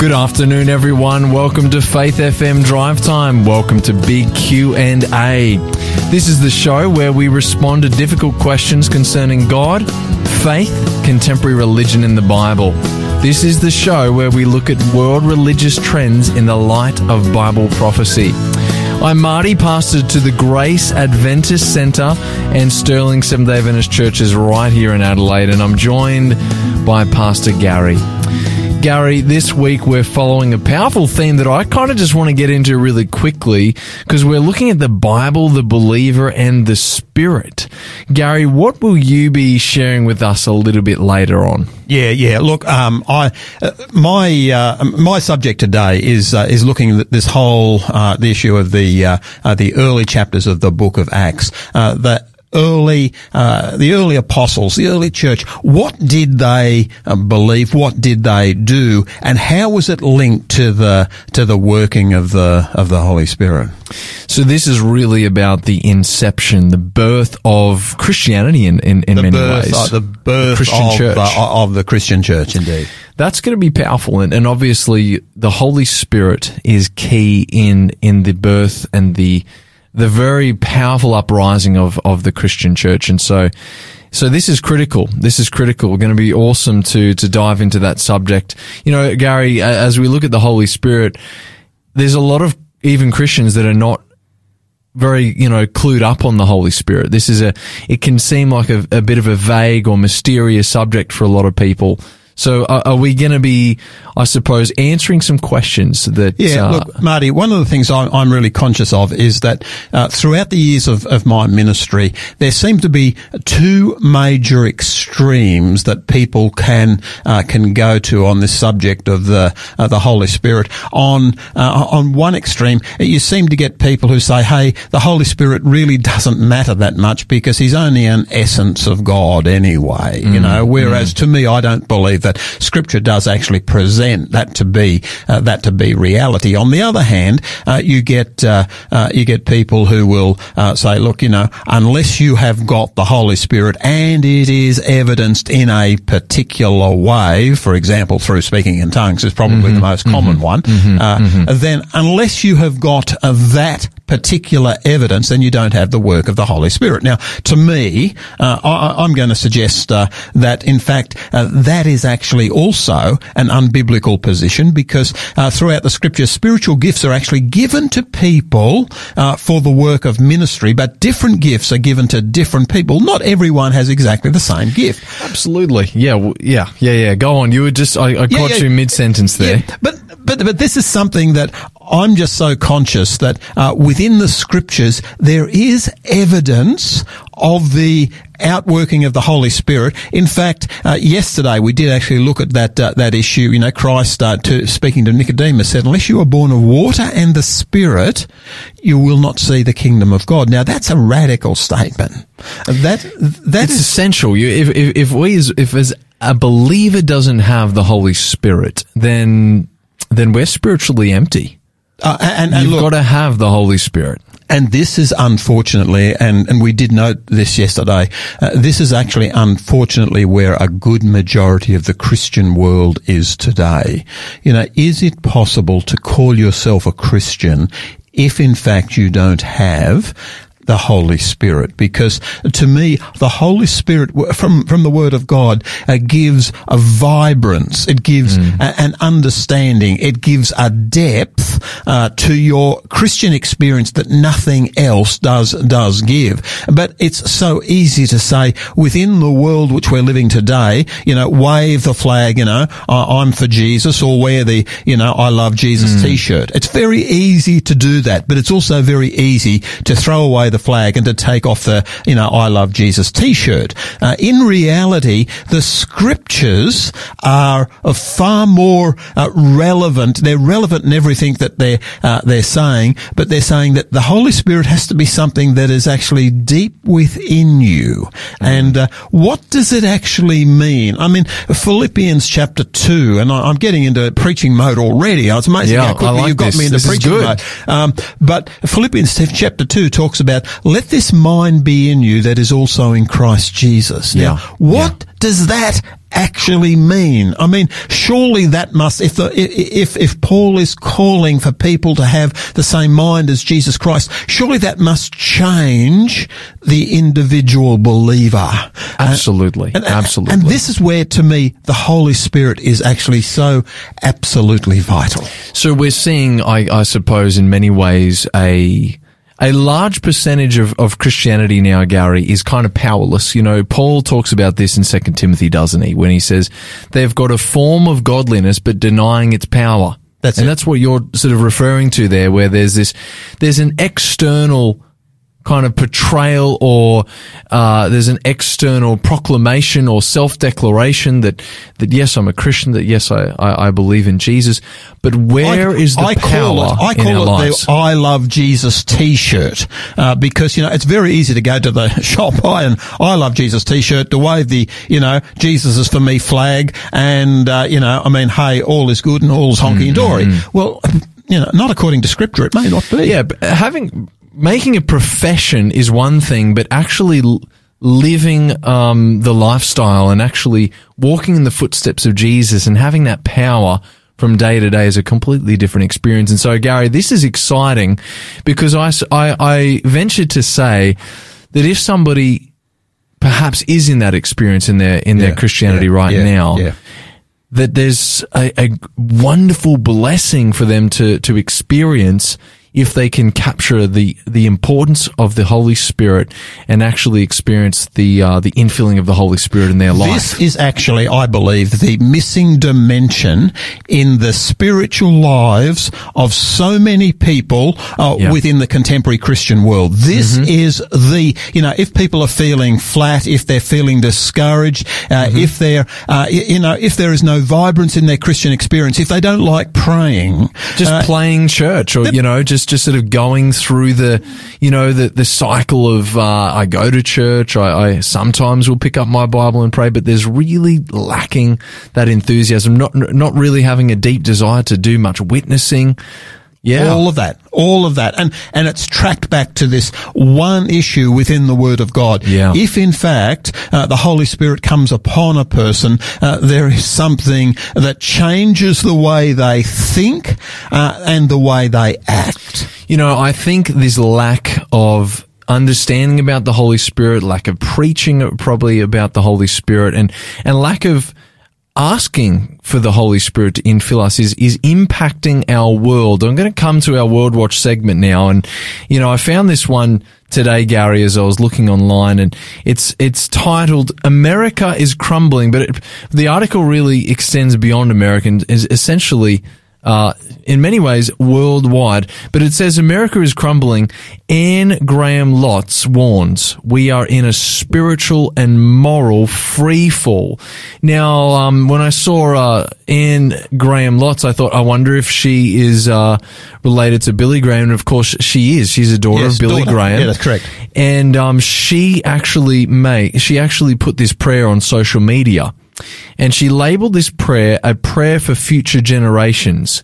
Good afternoon, everyone. Welcome to Faith FM Drive Time. Welcome to Big Q and A. This is the show where we respond to difficult questions concerning God, faith, contemporary religion, and the Bible. This is the show where we look at world religious trends in the light of Bible prophecy. I'm Marty, pastor to the Grace Adventist Centre and Stirling Seventh day Adventist Churches right here in Adelaide, and I'm joined by Pastor Gary. Gary, this week we're following a powerful theme that I kind of just want to get into really quickly because we're looking at the Bible, the believer, and the Spirit. Gary, what will you be sharing with us a little bit later on? Yeah, yeah. Look, um, I uh, my uh, my subject today is uh, is looking at this whole uh, the issue of the uh, the early chapters of the Book of Acts. that early, uh, the early apostles, the early church, what did they uh, believe? What did they do? And how was it linked to the, to the working of the, of the Holy Spirit? So this is really about the inception, the birth of Christianity in, in, in many birth, ways. Uh, the birth the Christian of, church. The, of the Christian church, indeed. That's going to be powerful. And, and obviously the Holy Spirit is key in, in the birth and the, the very powerful uprising of, of the Christian church. And so, so this is critical. This is critical. We're going to be awesome to, to dive into that subject. You know, Gary, as we look at the Holy Spirit, there's a lot of even Christians that are not very, you know, clued up on the Holy Spirit. This is a, it can seem like a, a bit of a vague or mysterious subject for a lot of people. So are, are we going to be, I suppose, answering some questions that? Yeah, uh, look, Marty. One of the things I'm, I'm really conscious of is that uh, throughout the years of, of my ministry, there seem to be two major extremes that people can uh, can go to on this subject of the uh, the Holy Spirit. On uh, on one extreme, you seem to get people who say, "Hey, the Holy Spirit really doesn't matter that much because he's only an essence of God anyway." Mm, you know, whereas to me, I don't believe that Scripture does actually present that to be uh, that to be reality. On the other hand, uh, you get uh, uh you get people who will uh, say, "Look, you know, unless you have got the Holy Spirit and it is evidenced in a particular way, for example, through speaking in tongues is probably Mm-hmm. the most common one, uh, then unless you have got that particular evidence, then you don't have the work of the Holy Spirit. Now, to me, uh, I, am going to suggest uh, that, in fact, uh, that is actually also an unbiblical position because uh, throughout the Scripture, spiritual gifts are actually given to people uh, for the work of ministry, but different gifts are given to different people. Not everyone has exactly the same gift. Absolutely. Yeah. w- Yeah. Yeah. Yeah. Go on. You were just, I, I caught yeah. you mid sentence there. Yeah, but but but this is something that I'm just so conscious that uh, within the scriptures there is evidence of the outworking of the Holy Spirit. In fact, uh, yesterday we did actually look at that uh, that issue. You know, Christ uh, to, speaking to Nicodemus said, "Unless you are born of water and the Spirit, you will not see the kingdom of God." Now that's a radical statement. That that It's is essential. You, if, if, if we, as, if as a believer doesn't have the Holy Spirit, then, then we're spiritually empty. uh, and, and You've look, got to have the Holy Spirit. And this is unfortunately, and, and we did note this yesterday, uh, this is actually unfortunately where a good majority of the Christian world is today. You know, is it possible to call yourself a Christian if in fact you don't have the Holy Spirit, because to me, the Holy Spirit from from the Word of God uh, gives a vibrance, it gives a, an understanding, it gives a depth uh, to your Christian experience that nothing else does does give. But it's so easy to say within the world which we're living today, you know, wave the flag, you know, I- I'm for Jesus, or wear the, you know, I love Jesus T-shirt. It's very easy to do that, but it's also very easy to throw away the flag and to take off the, you know, I love Jesus t-shirt. Uh, in reality, the scriptures are far more uh, relevant. They're relevant in everything that they're, uh, they're saying, but they're saying that the Holy Spirit has to be something that is actually deep within you. And uh, what does it actually mean? I mean, Philippians chapter 2, and I, I'm getting into preaching mode already. It's amazing Yeah, how quickly like you've got this. me into This preaching mode. Um, but Philippians chapter 2 talks about, let this mind be in you that is also in Christ Jesus. Now, Yeah. what does that actually mean? I mean, surely that must, if the, if, if Paul is calling for people to have the same mind as Jesus Christ, surely that must change the individual believer. Absolutely. And, absolutely. And this is where, to me, the Holy Spirit is actually so absolutely vital. So we're seeing, I, I suppose, in many ways, a a large percentage of, of Christianity now, Gary, is kind of powerless. You know, Paul talks about this in Second Timothy, doesn't he? When he says they've got a form of godliness, but denying its power. That's and it. that's what you're sort of referring to there, where there's this, there's an external kind of portrayal or uh, there's an external proclamation or self-declaration that that yes I'm a Christian that yes I, I, I believe in Jesus but where is I, the I power call it, I call it lives? the I love Jesus t-shirt, uh, because, you know, it's very easy to go to the shop, buy an I love Jesus t-shirt, to wave the, you know, Jesus is for me flag. And, uh, you know, I mean, hey, all is good and all is honky and dory. Well, you know, not according to scripture, it may not be. Yeah, but having making a profession is one thing, but actually l- living um, the lifestyle and actually walking in the footsteps of Jesus and having that power from day to day is a completely different experience. And so, Gary, this is exciting because I I venture to say that if somebody perhaps is in that experience in their in their Christianity yeah, right yeah, now, yeah. that there's a, a wonderful blessing for them to, to experience if they can capture the, the importance of the Holy Spirit and actually experience the, uh, the infilling of the Holy Spirit in their life. This is actually, I believe, the missing dimension in the spiritual lives of so many people uh, Yeah. within the contemporary Christian world. This is the, you know, if people are feeling flat, if they're feeling discouraged, uh, if they're, uh, you know, if there is no vibrance in their Christian experience, if they don't like praying, just uh, playing church or, you know, just, just sort of going through the, you know, the, the cycle of, uh, I go to church, I, I sometimes will pick up my Bible and pray, but there's really lacking that enthusiasm, not, not really having a deep desire to do much witnessing. Yeah. All of that, all of that, and and it's tracked back to this one issue within the Word of God. Yeah. If in fact uh, the Holy Spirit comes upon a person, uh, there is something that changes the way they think uh, and the way they act. You know, I think this lack of understanding about the Holy Spirit, lack of preaching probably about the Holy Spirit and, and lack of asking for the Holy Spirit to infill us is, is impacting our world. I'm going to come to our World Watch segment now. And, you know, I found this one today, Gary, as I was looking online and it's, it's titled America is Crumbling, but it, the article really extends beyond America and is essentially uh, in many ways worldwide. But it says America is crumbling. Anne Graham Lotz warns we are in a spiritual and moral free fall. Now, um, when I saw uh, Anne Graham Lotz, I thought, I wonder if she is uh, related to Billy Graham. And of course, she is. She's a daughter Yes, of Billy daughter. Graham. Yeah, that's correct. And um, she actually made she actually put this prayer on social media, and she labeled this prayer a prayer for future generations.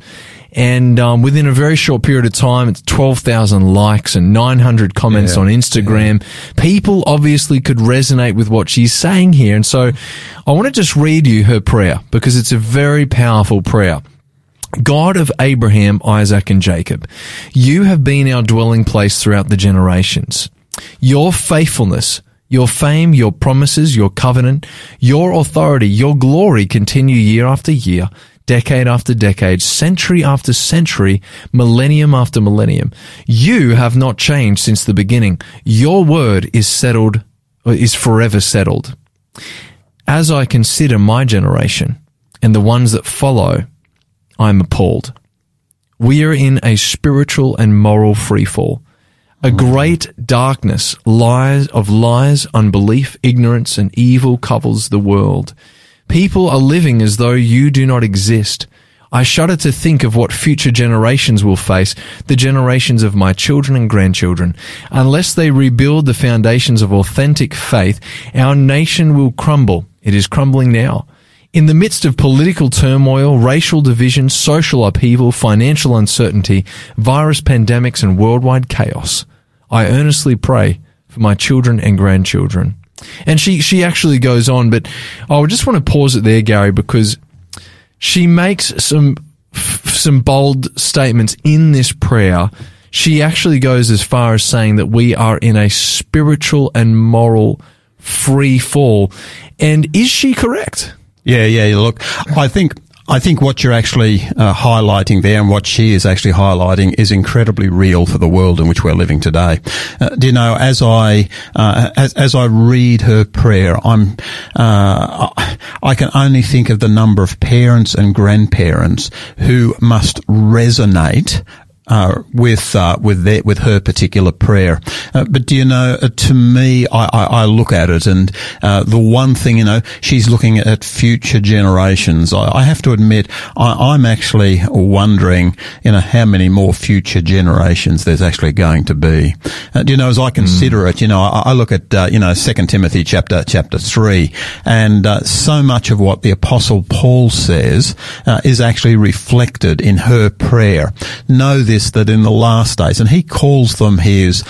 And um, within a very short period of time, it's twelve thousand likes and nine hundred comments Yeah, on Instagram. People obviously could resonate with what she's saying here, and so I want to just read you her prayer because it's a very powerful prayer. God of Abraham, Isaac, and Jacob, you have been our dwelling place throughout the generations. Your faithfulness, your fame, your promises, your covenant, your authority, your glory continue year after year, decade after decade, century after century, millennium after millennium. You have not changed since the beginning. Your word is settled, is forever settled. As I consider my generation and the ones that follow, I'm appalled. We are in a spiritual and moral freefall. A great darkness lies of lies, unbelief, ignorance, and evil covers the world. People are living as though you do not exist. I shudder to think of what future generations will face, the generations of my children and grandchildren. Unless they rebuild the foundations of authentic faith, our nation will crumble. It is crumbling now. In the midst of political turmoil, racial division, social upheaval, financial uncertainty, virus pandemics, and worldwide chaos, I earnestly pray for my children and grandchildren. And she, she actually goes on, but I just want to pause it there, Gary, because she makes some, some bold statements in this prayer. She actually goes as far as saying that we are in a spiritual and moral free fall. And is she correct? Yeah, yeah. Look, I think I think what you're actually uh, highlighting there and what she is actually highlighting is incredibly real for the world in which we're living today. Uh, do you know, as I, uh, as, as I read her prayer, I'm, uh, I can only think of the number of parents and grandparents who must resonate uh, with uh, with their, with her particular prayer. Uh, but do you know? Uh, to me, I, I, I, look at it, and uh, the one thing you know, she's looking at future generations. I, I have to admit, I, am actually wondering, you know, how many more future generations there's actually going to be. Uh, do you know? As I consider mm. it, you know, I, look at you know Second Timothy chapter chapter three, and so much of what the Apostle Paul says is actually reflected in her prayer. Know this this that in the last days, and he calls them his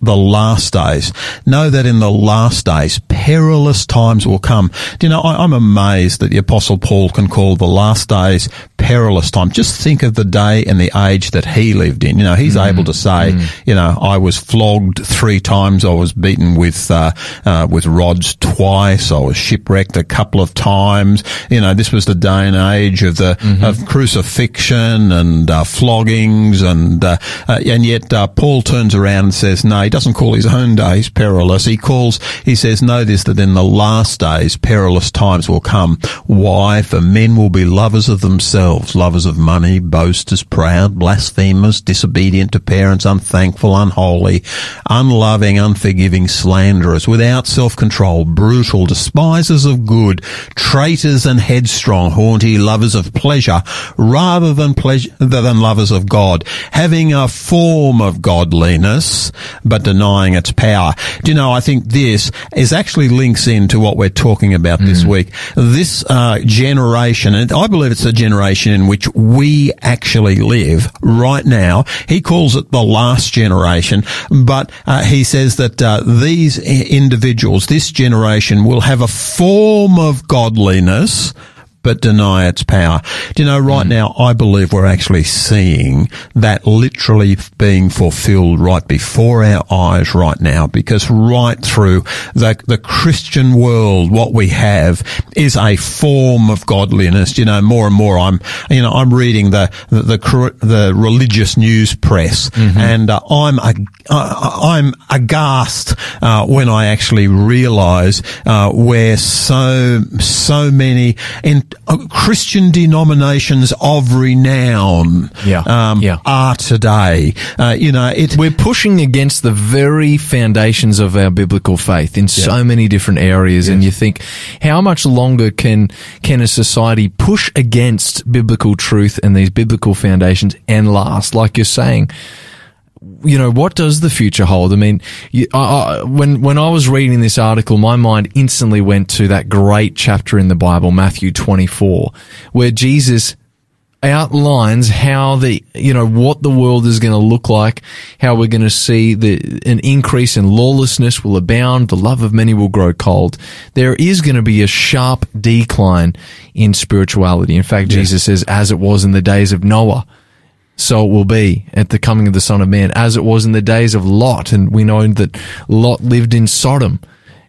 the last days. Know that in the last days, perilous times will come. Do you know, I, am amazed that the apostle Paul can call the last days perilous time. Just think of the day and the age that he lived in. You know, he's mm, able to say, mm. you know, I was flogged three times. I was beaten with, uh, uh, with rods twice. I was shipwrecked a couple of times. You know, this was the day and age of the, mm-hmm. of crucifixion and, uh, floggings and, uh, uh, and yet, uh, Paul turns around and says, no, he doesn't call his own days perilous. He calls, he says, know this, that in the last days, perilous times will come. Why? For men will be lovers of themselves themselves, lovers of money, boasters, proud, blasphemers, disobedient to parents, unthankful, unholy, unloving, unforgiving, slanderers, without self-control, brutal, despisers of good, traitors and headstrong, haughty, lovers of pleasure, rather than pleasure than lovers of God, having a form of godliness, but denying its power. Do you know, I think this is actually links into what we're talking about mm. this week. This uh, generation, and I believe it's the generation generation in which we actually live right now. He calls it the last generation, but uh, he says that uh, these individuals, this generation, will have a form of godliness but deny its power. Do you know, right mm. now, I believe we're actually seeing that literally being fulfilled right before our eyes right now, because right through the, the Christian world, what we have is a form of godliness. You know, more and more I'm, you know, I'm reading the, the, the, the religious news press mm-hmm. and uh, I'm, ag- uh, I'm aghast, uh, when I actually realize, uh, where so, so many, in, Christian denominations of renown yeah. Um, yeah. are today. Uh, you know, it, we're pushing against the very foundations of our biblical faith in yeah. so many different areas, yes. and you think, how much longer can can a society push against biblical truth and these biblical foundations and last? Like you're saying you know, what does the future hold? I mean, you, I, I, when when I was reading this article, my mind instantly went to that great chapter in the Bible, Matthew 24, where Jesus outlines how the you know what the world is going to look like, how we're going to see the an increase in lawlessness will abound, the love of many will grow cold. There is going to be a sharp decline in spirituality. In fact, yeah. Jesus says, as it was in the days of Noah so it will be at the coming of the Son of Man, as it was in the days of Lot. And we know that Lot lived in Sodom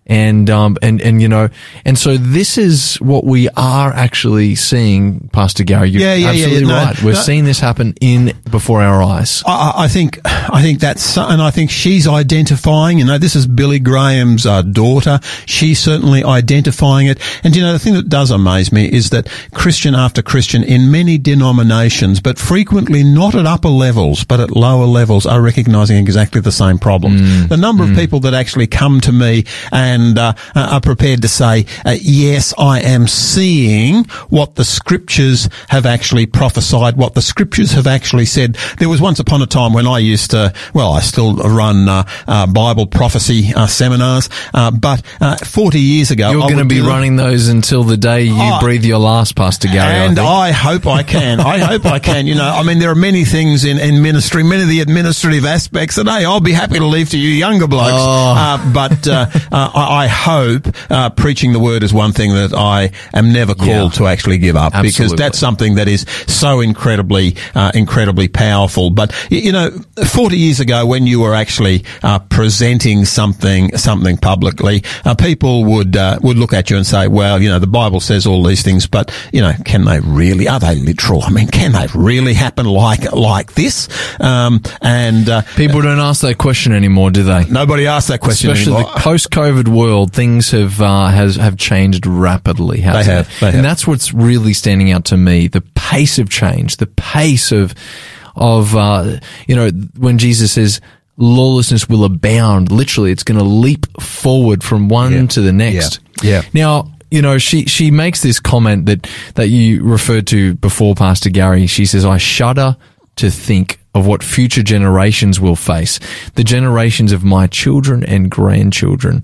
and um and and you know and so this is what we are actually seeing pastor gary. You're yeah, yeah, absolutely yeah, yeah. right. We're no. seeing this happen in before our eyes. I, I, think i think that's and i think she's identifying you know this is billy graham's uh, daughter. She's certainly identifying it. And you know the thing that does amaze me is that christian after christian in many denominations but frequently not at upper levels but at lower levels are recognizing exactly the same problem mm, the number mm. of people that actually come to me and and uh, are prepared to say, uh, yes, I am seeing what the scriptures have actually prophesied, what the scriptures have actually said. There was once upon a time when I used to, well, I still run uh, uh Bible prophecy uh, seminars, uh, but 40 years ago, you're going to be running those until the day you oh, breathe your last, Pastor Gary. And I, I hope I can. I hope I can. You know, I mean, there are many things in, in ministry, many of the administrative aspects that, hey, I'll be happy to leave to you younger blokes. Oh. but I, I hope uh, preaching the word is one thing that I am never called Yeah. to actually give up because that's something that is so incredibly, uh, incredibly powerful. But you know, 40 years ago when you were actually uh, presenting something, something publicly, uh, people would uh, would look at you and say, "Well, you know, the Bible says all these things, but you know, can they really? Are they literal? I mean, can they really happen like like this?" Um, and uh, People don't ask that question anymore, do they? nobody asks that question Especially anymore. the post-COVID world, things have uh, has have changed rapidly. They have, they have. and that's what's really standing out to me: the pace of change, the pace of of uh, you know when Jesus says lawlessness will abound. Literally, it's going to leap forward from one Yeah. to the next. Yeah. Yeah. Now, you know, she, she makes this comment that, that you referred to before, Pastor Gary. She says, I shudder to think of what future generations will face, the generations of my children and grandchildren.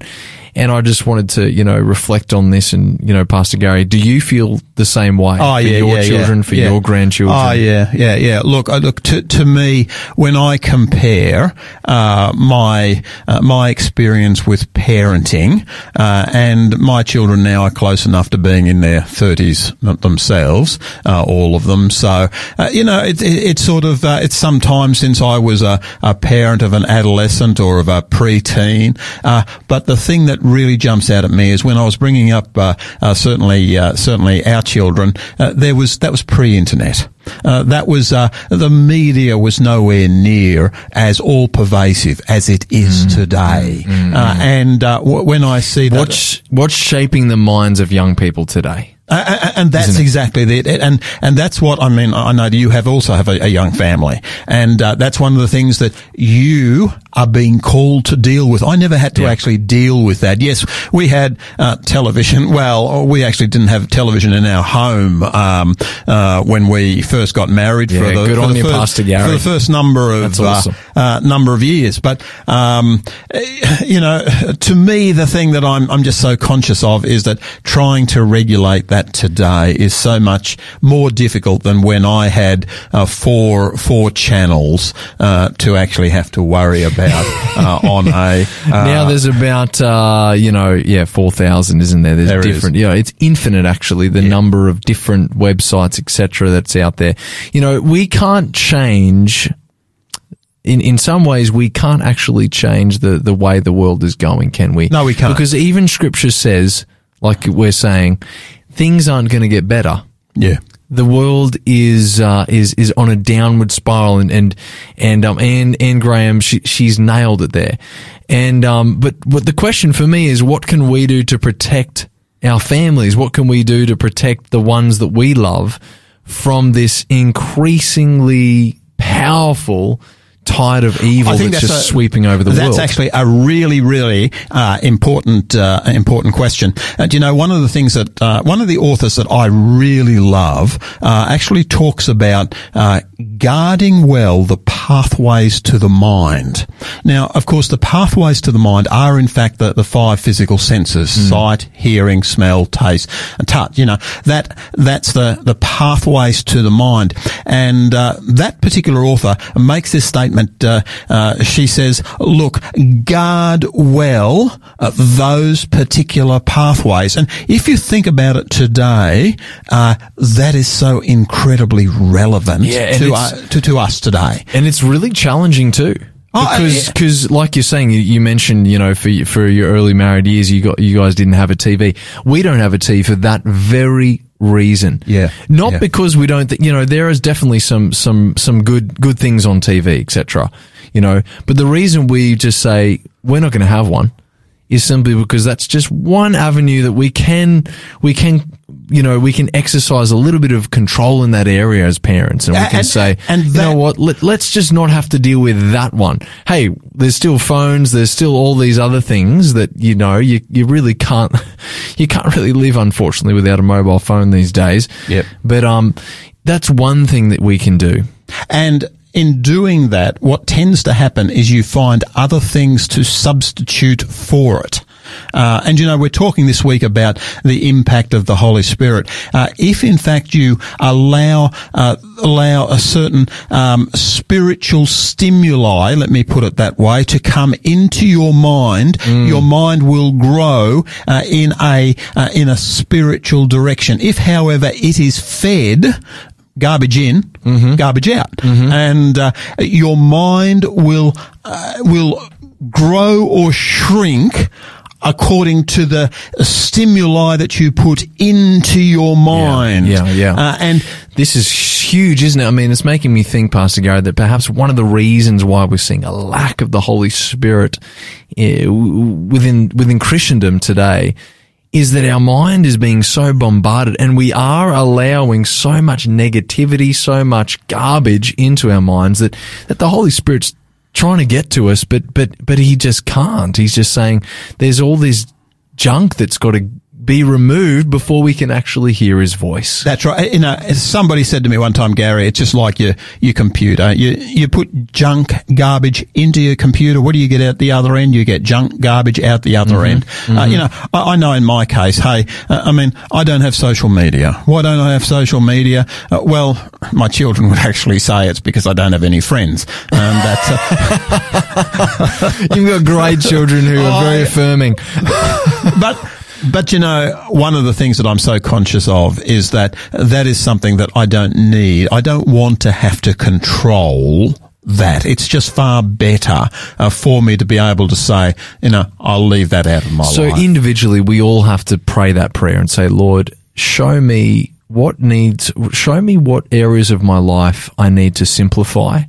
And I just wanted to, you know, reflect on this and, you know, Pastor Gary, do you feel the same way Oh, for yeah, your yeah, children, yeah, for yeah. your grandchildren? Oh yeah, yeah, yeah. Look, uh, look to to me when I compare uh, my uh, my experience with parenting uh, and my children now are close enough to being in their thirties themselves, uh, all of them. So uh, you know, it, it, it's sort of uh, it's some time since I was a, a parent of an adolescent or of a preteen. Uh, but the thing that really jumps out at me is when I was bringing up uh, uh, certainly uh, certainly our children, uh, there was that was pre-internet. Uh, that was uh, the media was nowhere near as all pervasive as it is today. Uh, and uh, w- when I see that, What's, what's shaping the minds of young people today? Uh, uh, and that's exactly it. And and that's what I mean. I know that you have also have a, a young family, and uh, that's one of the things that you are being called to deal with. I never had to Yeah. actually deal with that. Yes, we had uh, television. Well, we actually didn't have television in our home um, uh, when we first got married. Yeah, for the, good for on the you, first, Pastor Gary. For the first number of awesome. uh, uh, number of years. But um, you know, to me, the thing that I'm I'm just so conscious of is that trying to regulate that today is so much more difficult than when I had uh, four four channels uh, to actually have to worry about uh, on a. Uh, now there's about uh, you know yeah four thousand isn't there? There's There is. different you know it's infinite actually the number of different websites etc. that's out there. You know we can't change. In in some ways, we can't actually change the the way the world is going, can we? No, we can't. because even Scripture says, like we're saying, things aren't going to get better yeah. the world is uh, is is on a downward spiral, and and and um, Anne Anne Graham she she's nailed it there, and um, but but the question for me is what can we do to protect our families? What can we do to protect the ones that we love from this increasingly powerful tide of evil that's, that's just a- sweeping over the That's world? That's actually a really, really uh, important, uh, important question. And you know one of the things that uh, one of the authors that I really love uh, actually talks about uh, guarding well the pathways to the mind. Now, of course, the pathways to the mind are in fact the, the five physical senses: sight, hearing, smell, taste, and touch. You know that that's the the pathways to the mind, and uh, that particular author makes this statement. Uh, uh, she says, "Look, guard well uh, those particular pathways." And if you think about it today, uh, that is so incredibly relevant Yeah, to, to to us today. And it's really challenging too. Oh, Because, yeah. cause like you're saying, you, you mentioned, you know, for, for your early married years, you got, you guys didn't have a TV. We don't have a TV for that very reason. Yeah, Not yeah. because we don't, th- you know, there is definitely some, some, some good, good things on TV, etc. You know, but the reason we just say we're not going to have one is simply because that's just one avenue that we can, we can, you know, we can exercise a little bit of control in that area as parents and we can and- say, and you know what, Let, let's just not have to deal with that one. Hey, there's still phones, there's still all these other things that, you know, you, you really can't, you can't really live, unfortunately, without a mobile phone these days. Yep. But, um, that's one thing that we can do. And in doing that, what tends to happen is you find other things to substitute for it. Uh, and you know, we're talking this week about the impact of the Holy Spirit. Uh, if in fact you allow uh, allow a certain um, spiritual stimuli, let me put it that way, to come into your mind, mm. your mind will grow uh, in a uh, in a spiritual direction. If, however, it is fed garbage in, mm-hmm. garbage out, mm-hmm. and uh, your mind will uh, will grow or shrink according to the stimuli that you put into your mind. Yeah, yeah. yeah. Uh, and this is huge, isn't it? I mean, it's making me think, Pastor Gary, that perhaps one of the reasons why we're seeing a lack of the Holy Spirit uh, within within Christendom today is that our mind is being so bombarded and we are allowing so much negativity, so much garbage into our minds that, that the Holy Spirit's trying to get to us, but, but, but he just can't. He's just saying there's all this junk that's got to be removed before we can actually hear his voice. That's right. You know, somebody said to me one time, Gary, it's just like your, your computer. You, you put junk garbage into your computer. What do you get out the other end? You get junk garbage out the other mm-hmm. end. Mm-hmm. Uh, you know, I, I, know in my case, hey, uh, I mean, I don't have social media. Why don't I have social media? Uh, well, my children would actually say it's because I don't have any friends. Um, that's, uh, You've got great children who are very affirming. but, but you know, one of the things that I'm so conscious of is that that is something that I don't need. I don't want to have to control that. It's just far better uh, for me to be able to say, you know, I'll leave that out of my so life. So individually, we all have to pray that prayer and say, Lord, show me what needs, show me what areas of my life I need to simplify.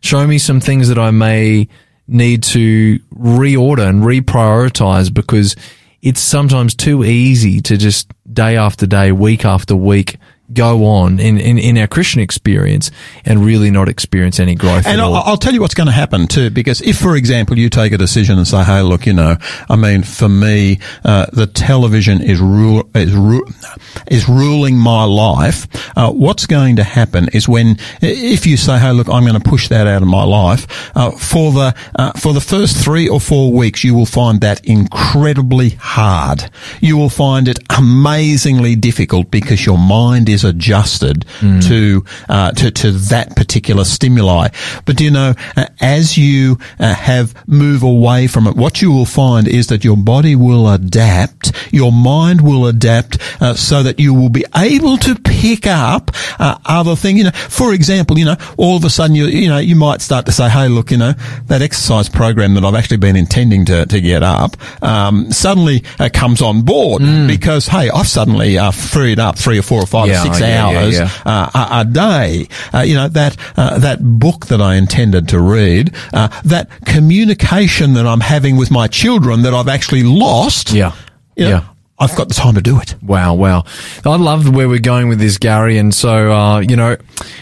Show me some things that I may need to reorder and reprioritize because it's sometimes too easy to just day after day, week after week, go on in, in, in our Christian experience and really not experience any growth. And I'll, I'll, tell you what's going to happen too, because if, for example, you take a decision and say, "Hey, look, you know, I mean, for me, uh, the television is ru- is ru- is ruling my life." Uh, what's going to happen is when, if you say, "Hey, look, I'm going to push that out of my life," uh, for the uh, for the first three or four weeks, you will find that incredibly hard. You will find it amazingly difficult because your mind is is adjusted mm. to, uh, to to that particular stimuli. But you know, uh, as you uh, have move away from it, what you will find is that your body will adapt, your mind will adapt, uh, so that you will be able to pick up uh, other things. You know, for example, you know, all of a sudden you you know you might start to say, hey, look, you know, that exercise program that I've actually been intending to to get up um, suddenly uh, comes on board mm. because hey, I've suddenly freed up three or four or five yeah, six yeah, hours yeah, yeah. Uh, a, a, day. Uh, you know that uh, that book that I intended to read, uh, that communication that I'm having with my children that I've actually lost. Yeah, you know, yeah. I've got the time to do it. Wow, wow. I love where we're going with this, Gary. And so, uh, you know,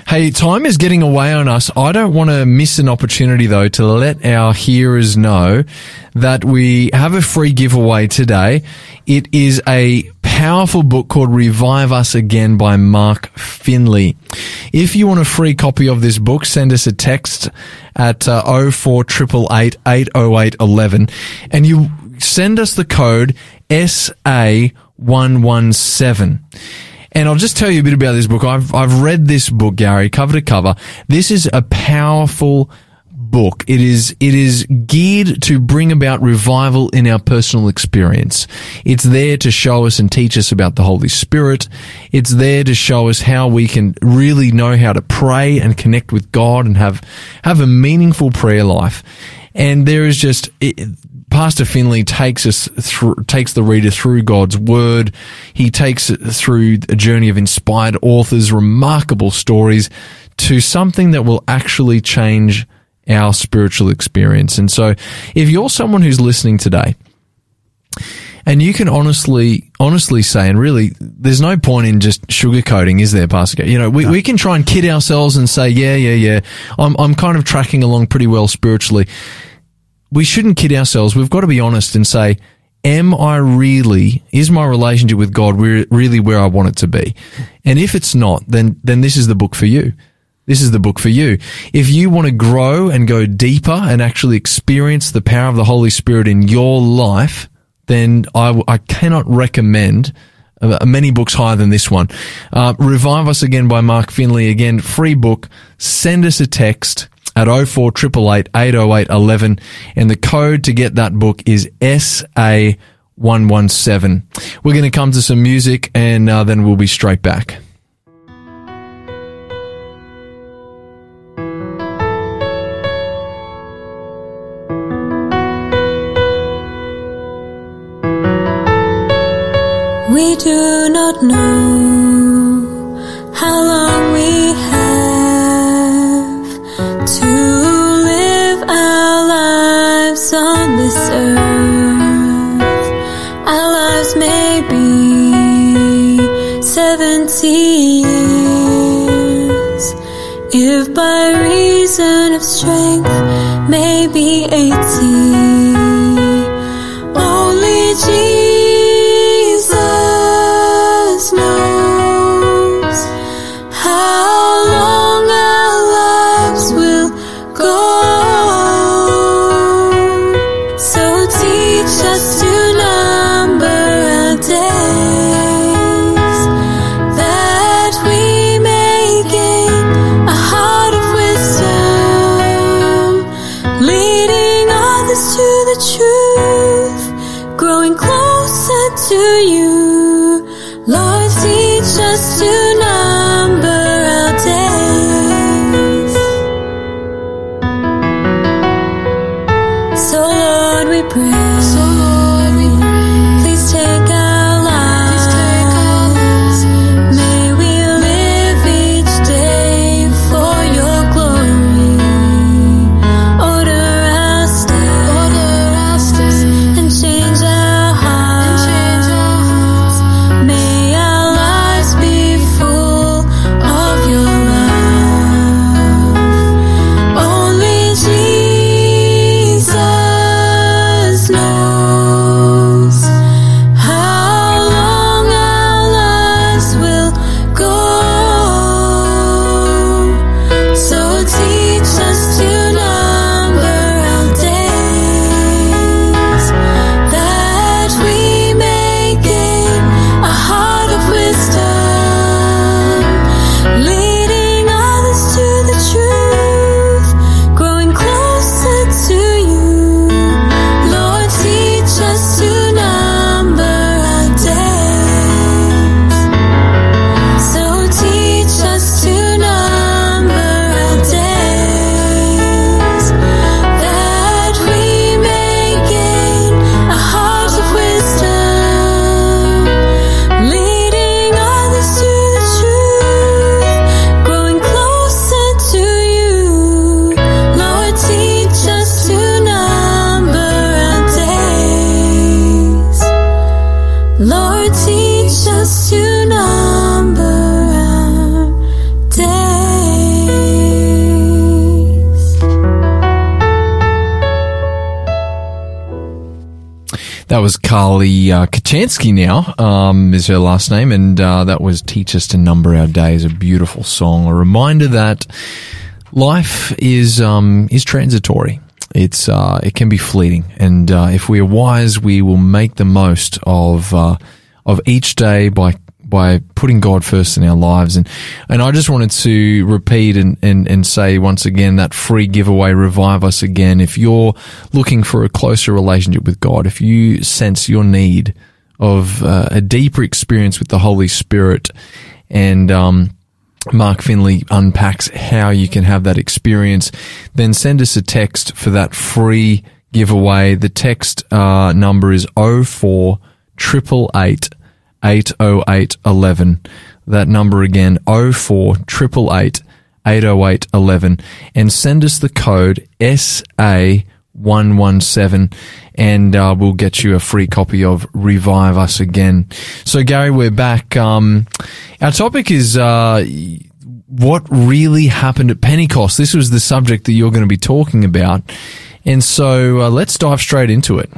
hey, time is getting away on us. I don't want to miss an opportunity, though, to let our hearers know that we have a free giveaway today. It is a powerful book called Revive Us Again by Mark Finley. If you want a free copy of this book, send us a text at uh, 04888 80811 and you send us the code SA117. And I'll just tell you a bit about this book. I've, I've read this book, Gary, cover to cover. This is a powerful book. It is, it is geared to bring about revival in our personal experience. It's there to show us and teach us about the Holy Spirit. It's there to show us how we can really know how to pray and connect with God and have, have a meaningful prayer life. And there is just, it, Pastor Finley takes us through, takes the reader through God's word. He takes it through a journey of inspired authors, remarkable stories to something that will actually change our spiritual experience. And so if you're someone who's listening today, and you can honestly, honestly say, and really, there's no point in just sugarcoating, is there, Pastor? You know, we, no. we can try and kid ourselves and say, yeah, yeah, yeah, I'm, I'm kind of tracking along pretty well spiritually we shouldn't kid ourselves. We've got to be honest and say, am I really, is my relationship with God really where I want it to be? And if it's not, then, then this is the book for you. This is the book for you. If you want to grow and go deeper and actually experience the power of the Holy Spirit in your life, then I, I cannot recommend uh, many books higher than this one. Uh, Revive Us Again by Mark Finley. Again, free book. Send us a text at 0488 808 11 and the code to get that book is SA117. We're going to come to some music and uh, then we'll be straight back. We do not know Carly uh, Kachansky now, um, is her last name, and uh, that was Teach Us to Number Our Days, a beautiful song. A reminder that life is um, is transitory. It's uh, it can be fleeting, and uh, if we are wise, we will make the most of uh, of each day by by putting God first in our lives. And and I just wanted to repeat and, and, and say once again that free giveaway, revive us again. If you're looking for a closer relationship with God, if you sense your need of uh, a deeper experience with the Holy Spirit, and um, Mark Finley unpacks how you can have that experience, then send us a text for that free giveaway. The text uh, number is 04 888 808 11. That number again, 04 888 808 11. And send us the code SA117 and uh, we'll get you a free copy of Revive Us Again. So, Gary, we're back. Um, our topic is uh, what really happened at Pentecost. This was the subject that you're going to be talking about. And so uh, let's dive straight into it.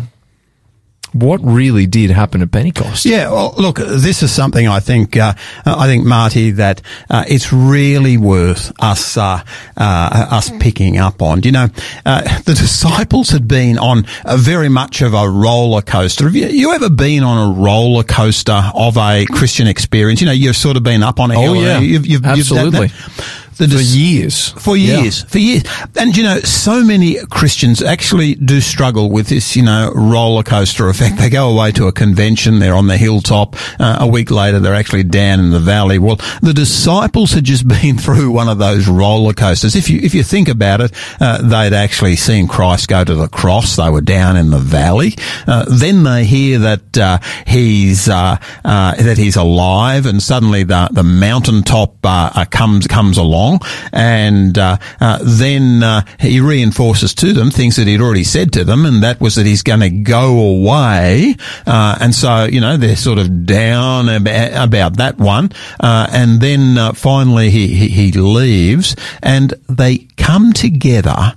What really did happen at Pentecost. Yeah, well, look, this is something I think, uh, I think, Marty, that uh, it's really worth us uh, uh, us picking up on. You know, uh, the disciples had been on a very much of a roller coaster. Have you, you ever been on a roller coaster of a Christian experience? You know, you've sort of been up on a Oh, hill. yeah. you've, you've, you've Absolutely. that. For years. for Yeah. years, for years. And you know, so many Christians actually do struggle with this, you know, roller coaster effect. They go away to a convention, they're on the hilltop. Uh, a week later, they're actually down in the valley. Well, the disciples had just been through one of those roller coasters. If you, if you think about it, uh, they'd actually seen Christ go to the cross. They were down in the valley. Uh, then they hear that, uh, he's, uh, uh, that he's alive and suddenly the, the mountaintop, uh, uh, comes, comes along and, uh, uh, then, uh, he reinforces to them things that he'd already said to them and that was that he's going to go away. Uh, and so, you know, they're sort of down about, about that one. Uh, and then, uh, finally he, he, he leaves and they come together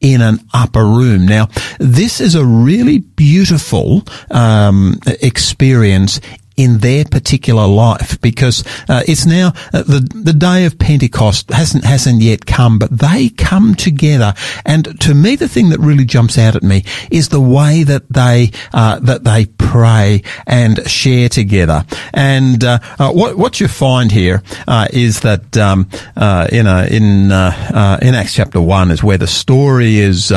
in an upper room. Now, this is a really beautiful um, experience in their particular life because uh, it's now uh, the the day of Pentecost hasn't hasn't yet come, but they come together. And to me, the thing that really jumps out at me is the way that they uh, that they pray and share together. And uh, uh, what what you find here uh, is that um, in uh, uh, in Acts chapter one is where the story is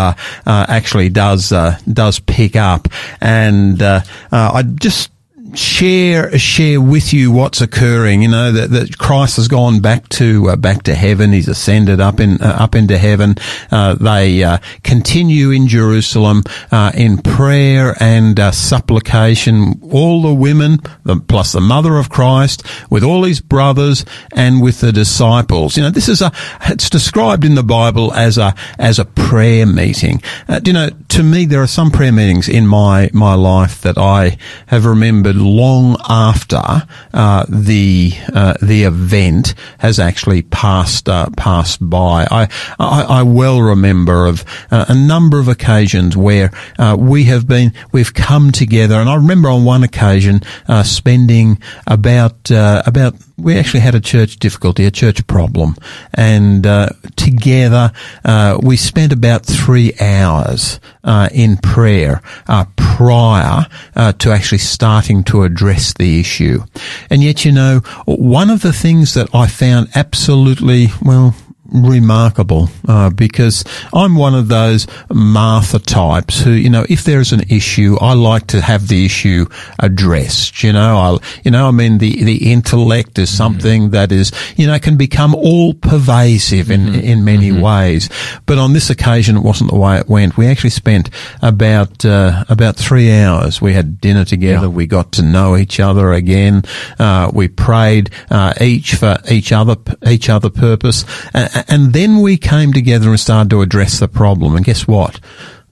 actually does does pick up, and I just share share with you what's occurring. You know that, that Christ has gone back to uh, back to heaven. He's ascended up in uh, up into heaven. Uh, they uh, continue in Jerusalem uh, in prayer and uh, supplication. All the women, the, plus the mother of Christ, with all his brothers and with the disciples. You know, this is a it's described in the Bible as a as a prayer meeting. Uh, you know, to me, there are some prayer meetings in my my life that I have remembered long after uh, the uh, the event has actually passed uh, passed by. I, I I well remember of uh, a number of occasions where uh, we have been we've come together, and I remember on one occasion uh, spending about about we actually had a church difficulty, a church problem, and uh, together uh, we spent about three hours uh, in prayer uh, prior uh, to actually starting to address the issue. And yet, you know, one of the things that I found absolutely well remarkable uh, because I'm one of those Martha types who, you know, if there's an issue, I like to have the issue addressed. You know, I, you know, I mean, the the intellect is something that is, you know, can become all pervasive in in many ways. But on this occasion, it wasn't the way it went. We actually spent about uh, about three hours. We had dinner together. Yeah. We got to know each other again. Uh, we prayed uh, each for each other each other purpose, and, and then we came together and started to address the problem. And guess what?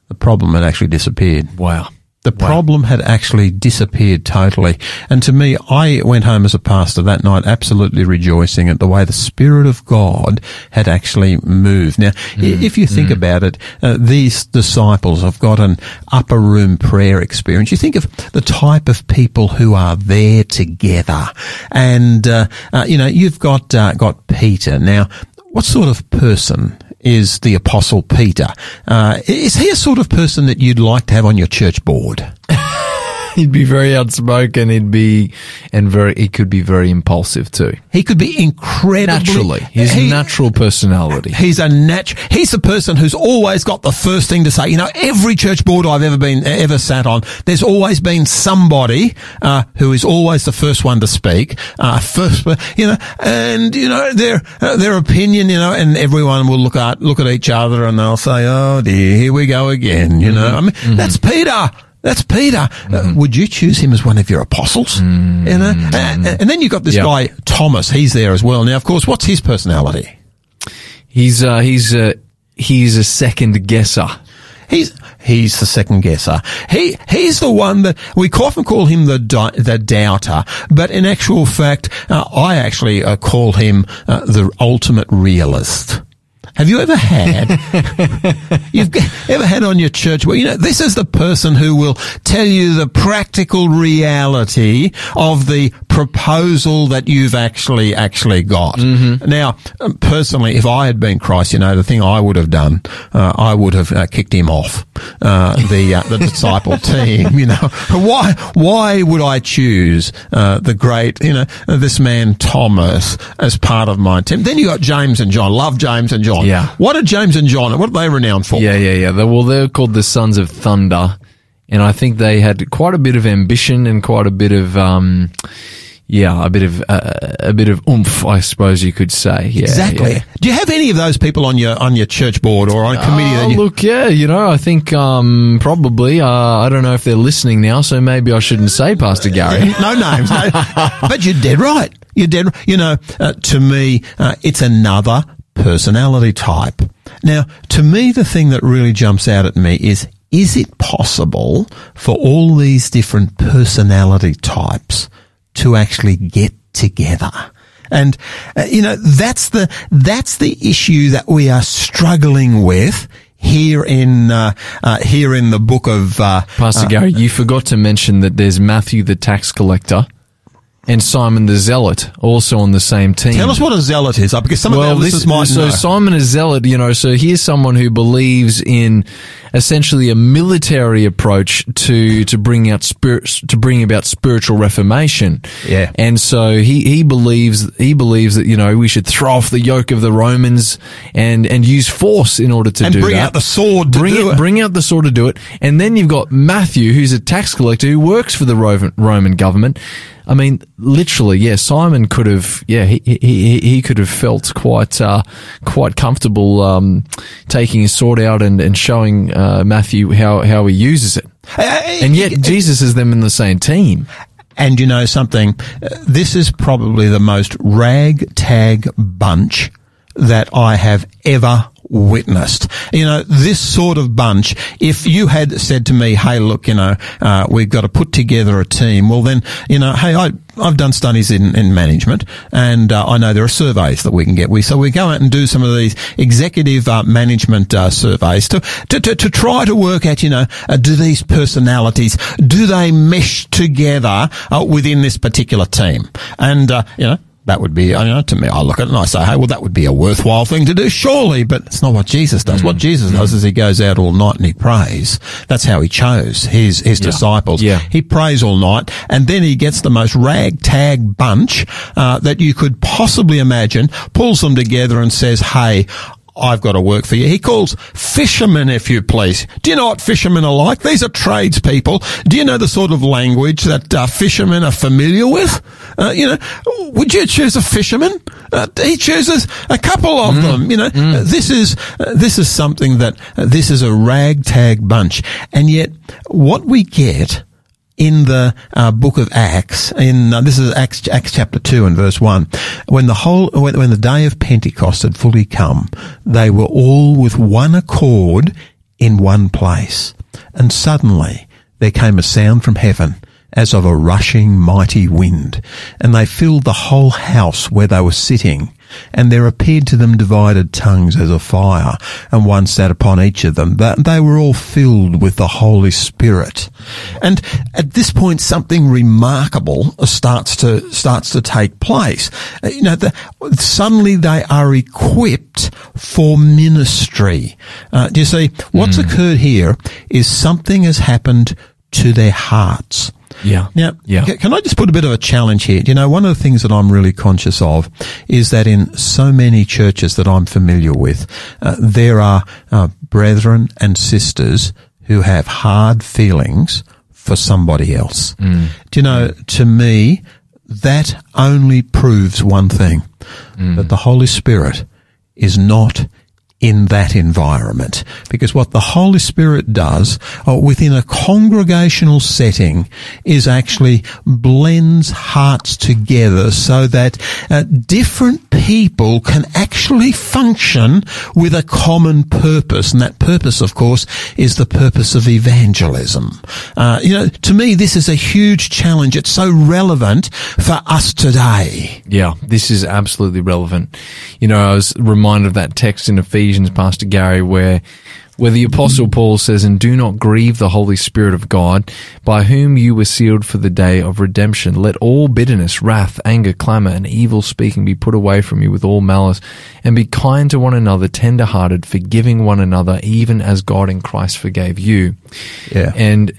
The problem had actually disappeared. Wow. The problem had actually disappeared totally. And to me, I went home as a pastor that night absolutely rejoicing at the way the Spirit of God had actually moved. Now, i if you think about it, uh, these disciples have got an upper room prayer experience. You think of the type of people who are there together. And, uh, uh, you know, you've got, uh, got Peter. Now, what sort of person is the Apostle Peter? Uh, is he a sort of person that you'd like to have on your church board? He'd be very outspoken. He'd be, and very, he could be very impulsive too. He could be incredibly Naturally. His he- natural personality. He's a nat. He's the person who's always got the first thing to say. You know, every church board I've ever been ever sat on, there's always been somebody uh, who is always the first one to speak. Uh, first, you know, and you know their uh, their opinion. You know, and everyone will look at look at each other and they'll say, "Oh dear, here we go again." You know, I mean, that's Peter. That's Peter. Uh, would you choose him as one of your apostles? You know, and, and then you've got this Yeah. guy Thomas. He's there as well. Now, of course, what's his personality? He's, uh, he's, uh, he's a second guesser. He's he's the second guesser. He he's the one that we often call him the di- the doubter, but in actual fact, uh, I actually uh, call him uh, the ultimate realist. Have you ever had? you've ever had on your church well, you know this is the person who will tell you the practical reality of the proposal that you've actually actually got. Now, um, personally, if I had been Christ, you know, the thing I would have done, uh, I would have uh, kicked him off uh, the uh, the disciple team. You know, why why would I choose uh, the great you know this man Thomas as part of my team? Then you got James and John. Love James and John. Yeah. What are James and John? What are they renowned for? Yeah, yeah, yeah. They, well, they're called the Sons of Thunder, and I think they had quite a bit of ambition and quite a bit of, um, yeah, a bit of uh, a bit of oomph, I suppose you could say. Yeah, Exactly. yeah. Do you have any of those people on your on your church board or on a committee? Oh, that you, look, yeah, you know, I think um, probably. Uh, I don't know if they're listening now, so maybe I shouldn't say Pastor Garry. no names, no. but you're dead right. You're dead. You know, uh, to me, uh, it's another personality type. Now, to me, the thing that really jumps out at me is: is it possible for all these different personality types to actually get together? And uh, you know that's the that's the issue that we are struggling with here in uh, uh, here in the book of uh, Pastor Garry, you forgot to mention that there's Matthew the tax collector and Simon the zealot also on the same team. Tell us what a zealot is, uh, because some of our listeners might so know. Simon is zealot, you know, so here's someone who believes in essentially a military approach to to bring out spirit to bring about spiritual reformation. Yeah. And so he he believes he believes that you know we should throw off the yoke of the Romans and and use force in order to and do bring that. out the sword to bring do it, it. bring out the sword to do it. And then you've got Matthew, who's a tax collector who works for the Roman, Roman government. I mean, literally, yeah. Simon could have, yeah, he he, he- he could have felt quite uh, quite comfortable um, taking his sword out and, and showing uh, Matthew how how he uses it. And yet Jesus is them in the same team. And you know something? Uh, This is probably the most ragtag bunch that I have ever witnessed. You know, this sort of bunch, if you had said to me, hey, look, you know, uh, we've got to put together a team, well then, you know, hey, I, I've done studies in, in management and uh, I know there are surveys that we can get. We, so we go out and do some of these executive uh, management uh, surveys to, to, to, to try to work out, you know, uh, do these personalities, do they mesh together uh, within this particular team? And, uh, you know, that would be, you know, to me, I look at it and I say, hey, well, that would be a worthwhile thing to do, surely, but it's not what Jesus does. What Jesus does is he goes out all night and he prays. That's how he chose his, his disciples. Yeah. He prays all night and then he gets the most ragtag bunch, uh, that you could possibly imagine, pulls them together and says, hey, I've got to work for you. He calls fishermen, if you please. Do you know what fishermen are like? These are tradespeople. Do you know the sort of language that uh, fishermen are familiar with? Uh, you know, would you choose a fisherman? Uh, he chooses a couple of them. You know, Uh, this is uh, this is something that uh, this is a ragtag bunch, and yet what we get in the uh, book of Acts, in uh, this is Acts, Acts chapter two and verse one, when the whole when, when the day of Pentecost had fully come, they were all with one accord in one place, and suddenly there came a sound from heaven as of a rushing mighty wind, and they filled the whole house where they were sitting. And there appeared to them divided tongues as of fire, and one sat upon each of them. But they were all filled with the Holy Spirit. And at this point, something remarkable starts to starts to take place. Uh, You know, the, suddenly they are equipped for ministry. Uh, do you see? What's occurred here is something has happened to their hearts. Yeah. Now, Yeah. can I just put a bit of a challenge here? You know, one of the things that I'm really conscious of is that in so many churches that I'm familiar with, uh, there are uh, brethren and sisters who have hard feelings for somebody else. Do you know, to me, that only proves one thing, that the Holy Spirit is not in that environment. Because what the Holy Spirit does uh, within a congregational setting is actually blends hearts together so that uh, different people can actually function with a common purpose. And that purpose, of course, is the purpose of evangelism. Uh, you know, to me, this is a huge challenge. It's so relevant for us today. Yeah, this is absolutely relevant. You know, I was reminded of that text in Ephesians, Pastor Garry, where where the apostle Paul says, "And do not grieve the Holy Spirit of God, by whom you were sealed for the day of redemption. Let all bitterness, wrath, anger, clamor, and evil speaking be put away from you with all malice, and be kind to one another, tender-hearted, forgiving one another, even as God in Christ forgave you." Yeah. and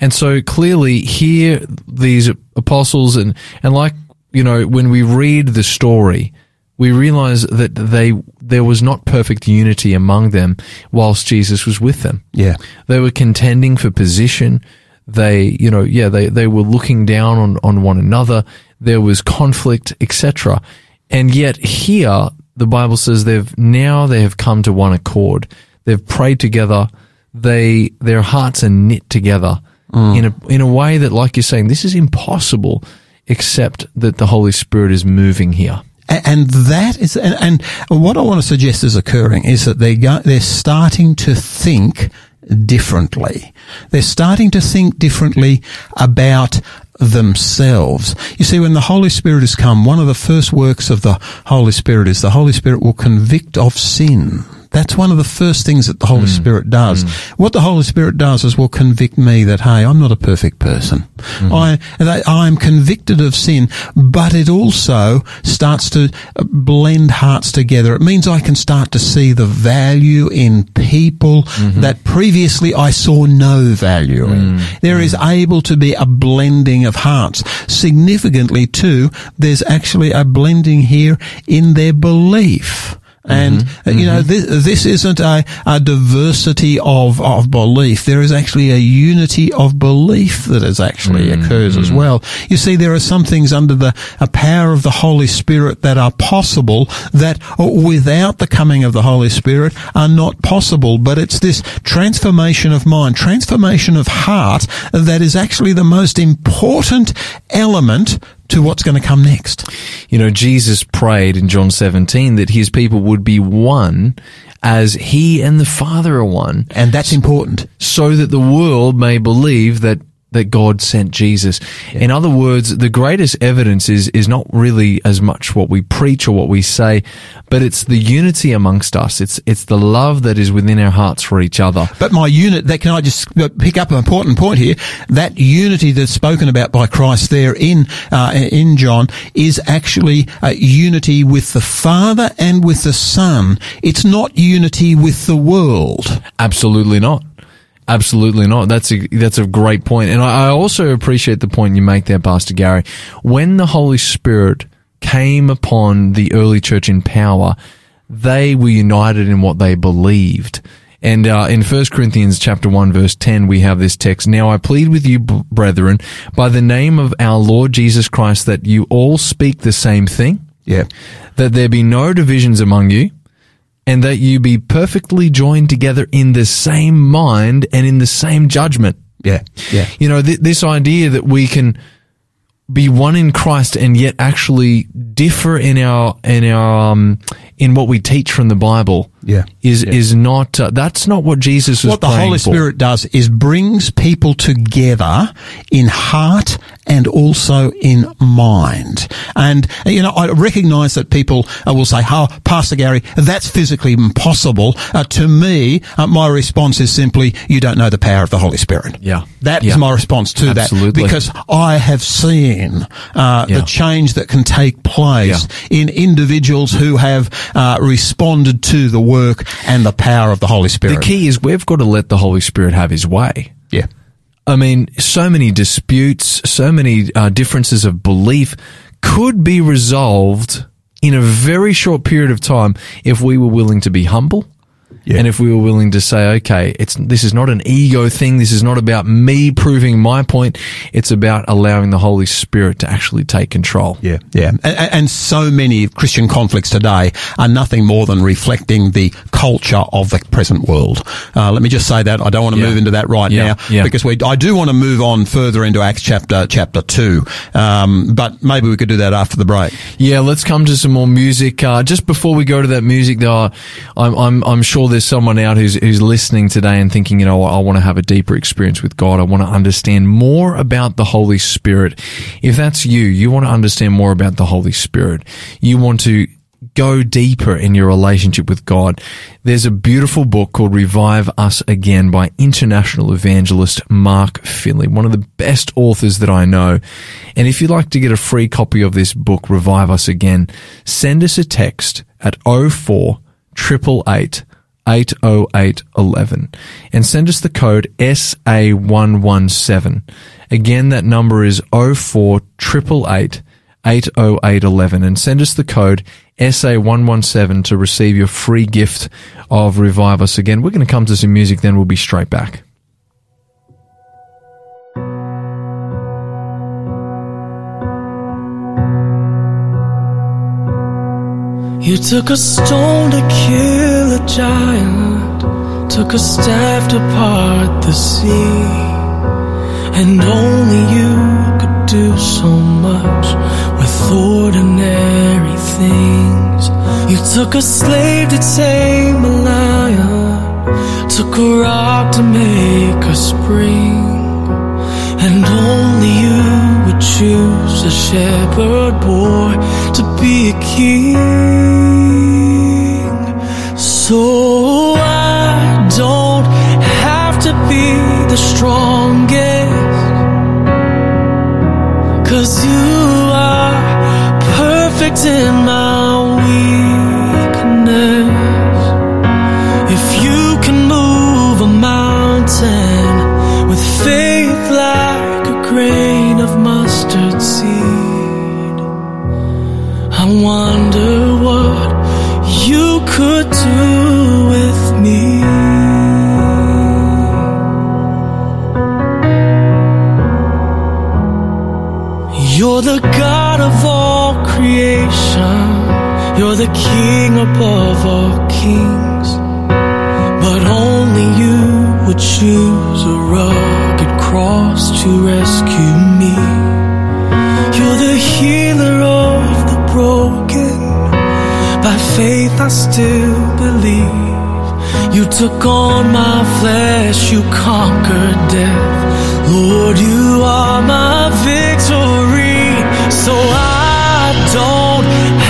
and so clearly here these apostles and and like you know when we read the story we realize that they there was not perfect unity among them whilst Jesus was with them. Yeah. they were contending for position. They you know yeah they they were looking down on on one another. There was conflict etc and yet here the bible says they've now they have come to one accord. They've prayed together. They their hearts are knit together mm. in a in a way that like you're saying this is impossible except that the holy spirit is moving here And that is, and, and what I want to suggest is occurring is that they go, they're starting to think differently. They're starting to think differently about themselves. You see, when the Holy Spirit has come, one of the first works of the Holy Spirit is the Holy Spirit will convict of sin. That's one of the first things that the Holy hmm. Spirit does. Hmm. What the Holy Spirit does is will convict me that, hey, I'm not a perfect person. Hmm. I, that I'm convicted of sin, but it also starts to uh, blend hearts together. It means I can start to see the value in people mm-hmm. that previously I saw no value in. There is able to be a blending of hearts. Significantly too, there's actually a blending here in their belief. And uh, you know this, this isn't a, a diversity of of belief. There is actually a unity of belief that is actually occurs as well. You see, there are some things under the a power of the Holy Spirit that are possible that uh, without the coming of the Holy Spirit are not possible. But it's this transformation of mind, transformation of heart that is actually the most important element to what's going to come next. You know, Jesus prayed in John 17 that his people would be one as he and the Father are one, And that's important. so that the world may believe that that God sent Jesus. In other words, the greatest evidence is is not really as much what we preach or what we say, but it's the unity amongst us. It's it's the love that is within our hearts for each other. But my unit, that can I just pick up an important point here? That unity that's spoken about by Christ there in uh, in John is actually uh, unity with the Father and with the Son. It's not unity with the world. Absolutely not. Absolutely not. That's a that's a great point, and I, I also appreciate the point you make there, Pastor Garry. When the Holy Spirit came upon the early church in power, they were united in what they believed. And uh, in 1 Corinthians chapter 1 verse 10 we have this text, Now I plead with you, brethren, by the name of our Lord Jesus Christ, that you all speak the same thing, Yeah. that there be no divisions among you, and that you be perfectly joined together in the same mind and in the same judgment. Yeah. Yeah. You know, th- this idea that we can be one in Christ and yet actually differ in our in our um, in what we teach from the Bible. Yeah. is Yeah. is not uh, that's not what Jesus was. what the Holy for. Spirit does is brings people together in heart and also in mind. And, you know, I recognize that people uh, will say, oh, Pastor Garry, that's physically impossible. Uh, to me, uh, my response is simply, you don't know the power of the Holy Spirit. Yeah. That is Yeah. my response to Absolutely. that. Because I have seen uh, Yeah. the change that can take place in individuals who have uh, responded to the work and the power of the Holy Spirit. The key is we've got to let the Holy Spirit have His way. Yeah. I mean, so many disputes, so many uh, differences of belief could be resolved in a very short period of time if we were willing to be humble, Yeah. And if we were willing to say, okay, it's, this is not an ego thing. This is not about me proving my point. It's about allowing the Holy Spirit to actually take control. Yeah, yeah. And, and so many Christian conflicts today are nothing more than reflecting the culture of the present world. Uh, let me just say that. I don't want to Yeah. move into that right Yeah, now yeah. because we, I do want to move on further into Acts chapter, chapter two. Um, but maybe we could do that after the break. Yeah, let's come to some more music. Uh, just before we go to that music, though, I'm, I'm, I'm sure there's someone out who's, who's listening today and thinking, you know, I want to have a deeper experience with God. I want to understand more about the Holy Spirit. If that's you, you want to understand more about the Holy Spirit. You want to go deeper in your relationship with God. There's a beautiful book called Revive Us Again by international evangelist Mark Finley, one of the best authors that I know. And if you'd like to get a free copy of this book, Revive Us Again, send us a text at 04 888 80811 and send us the code SA117. Again, that number is 04 80811 and send us the code SA117 to receive your free gift of Revive Us Again. We're going to come to some music, then we'll be straight back. You took a stone to kill a giant, took a staff to part the sea, and only you could do so much with ordinary things. You took a slave to tame a lion, took a rock to make a spring. And only you would choose a shepherd boy to be a king. Strongest. Cause you are perfect in my above all kings. But only you would choose a rugged cross to rescue me. You're the healer of the broken. By faith, I still believe. You took on my flesh, you conquered death. Lord, you are my victory. So I don't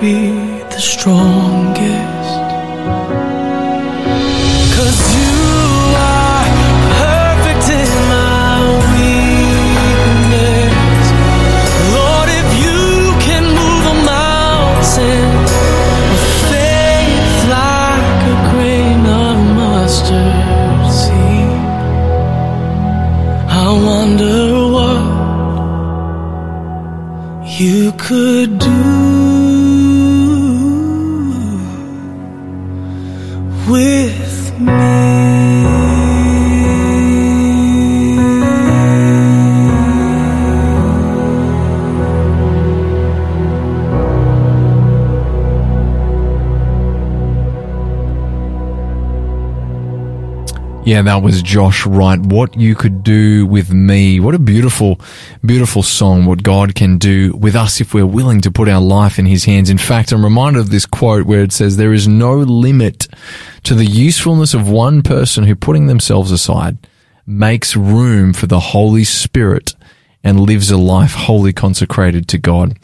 be Yeah, that was Josh Wright. What you could do with me. What a beautiful, beautiful song. What God can do with us if we're willing to put our life in His hands. In fact, I'm reminded of this quote where it says, there is no limit to the usefulness of one person who putting themselves aside makes room for the Holy Spirit and lives a life wholly consecrated to God.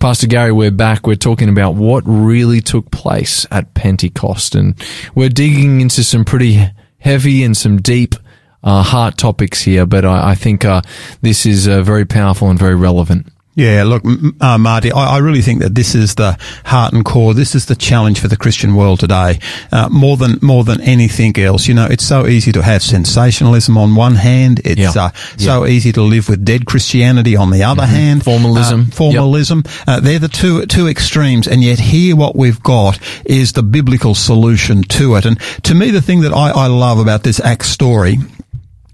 Pastor Garry, we're back. We're talking about what really took place at Pentecost and we're digging into some pretty heavy and some deep uh, heart topics here, but I, I think uh, this is uh, very powerful and very relevant. Yeah, look, uh, Marty, I, I really think that this is the heart and core. This is the challenge for the Christian world today, uh, more than more than anything else. You know, it's so easy to have sensationalism on one hand. It's Yeah. uh, so easy to live with dead Christianity on the other hand. Mm-hmm. Formalism. Uh, formalism. Uh, they're the two two extremes, and yet here what we've got is the biblical solution to it. And to me, the thing that I, I love about this Acts story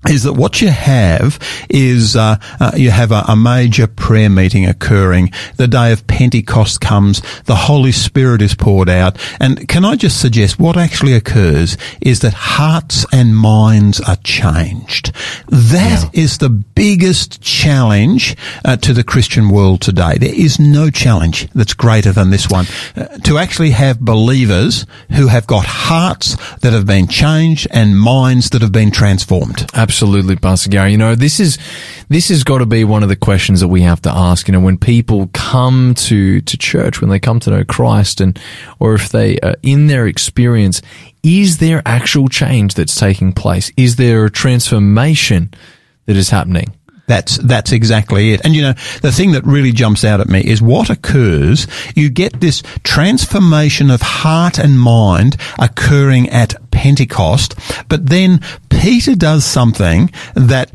is that what you have is uh, uh, you have a, a major prayer meeting occurring. The day of Pentecost comes. The Holy Spirit is poured out. And can I just suggest what actually occurs is that hearts and minds are changed. That is the biggest challenge uh, to the Christian world today. There is no challenge that's greater than this one. Uh, to actually have believers who have got hearts that have been changed and minds that have been transformed. Absolutely, Pastor Garry. You know, this is this has got to be one of the questions that we have to ask. You know, when people come to to church, when they come to know Christ, and or if they are in their experience, is there actual change that's taking place? Is there a transformation that is happening? That's that's exactly it. And you know, the thing that really jumps out at me is what occurs. You get this transformation of heart and mind occurring at Pentecost, but then Peter does something that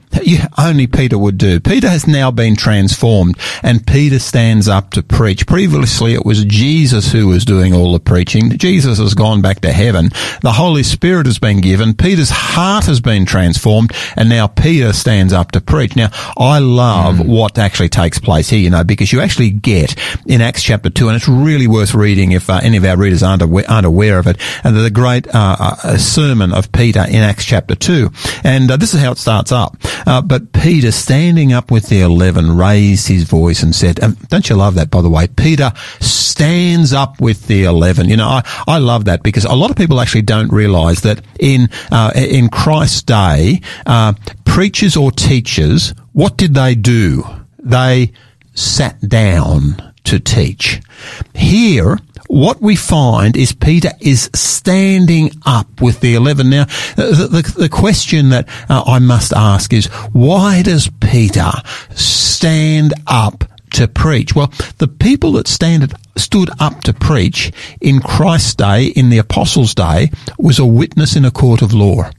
only Peter would do. Peter has now been transformed, and Peter stands up to preach. Previously, it was Jesus who was doing all the preaching. Jesus has gone back to heaven. The Holy Spirit has been given. Peter's heart has been transformed, and now Peter stands up to preach. Now, I love what actually takes place here, you know, because you actually get in Acts chapter 2, and it's really worth reading if uh, any of our readers aren't aware, aren't aware of it, and the great uh, uh, sermon of Peter in Acts chapter 2. And uh, this is how it starts up. Uh, but Peter, standing up with the eleven, raised his voice and said, um, don't you love that, by the way? Peter stands up with the eleven. You know, I, I love that because a lot of people actually don't realize that in, uh, in Christ's day, uh, preachers or teachers, what did they do? They sat down to teach. Here, what we find is Peter is standing up with the 11. Now, the, the, the question that uh, I must ask is, why does Peter stand up to preach? Well, the people that stand, stood up to preach in Christ's day, in the apostles' day, was a witness in a court of law.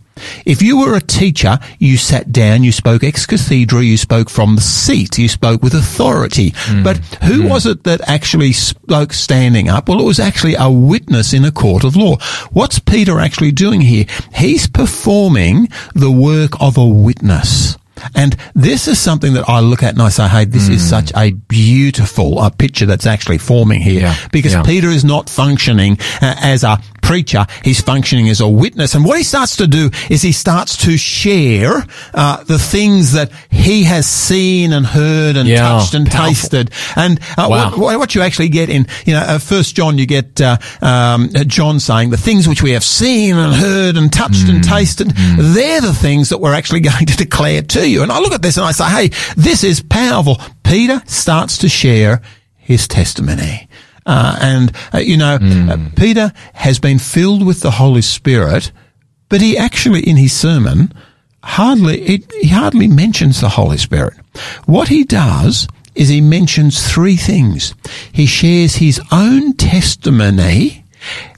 If you were a teacher, you sat down, you spoke ex cathedra, you spoke from the seat, you spoke with authority. Hmm. But who hmm. was it that actually spoke standing up? Well, it was actually a witness in a court of law. What's Peter actually doing here? He's performing the work of a witness. And this is something that I look at and I say, hey, this is such a beautiful uh, picture that's actually forming here. Yeah, Because yeah. Peter is not functioning uh, as a preacher, he's functioning as a witness. And what he starts to do is he starts to share uh, the things that he has seen and heard and Yeah, touched and powerful. tasted. And uh, Wow. what, what- you actually get in, you know, uh, First John, you get uh, um, uh, John saying the things which we have seen and heard and touched and tasted. They're the things that we're actually going to declare to you. And I look at this and I say, hey, this is powerful. Peter starts to share his testimony. Uh, and, uh, you know, uh, Peter has been filled with the Holy Spirit, but he actually, in his sermon, hardly, it, he hardly mentions the Holy Spirit. What he does is he mentions three things. He shares his own testimony.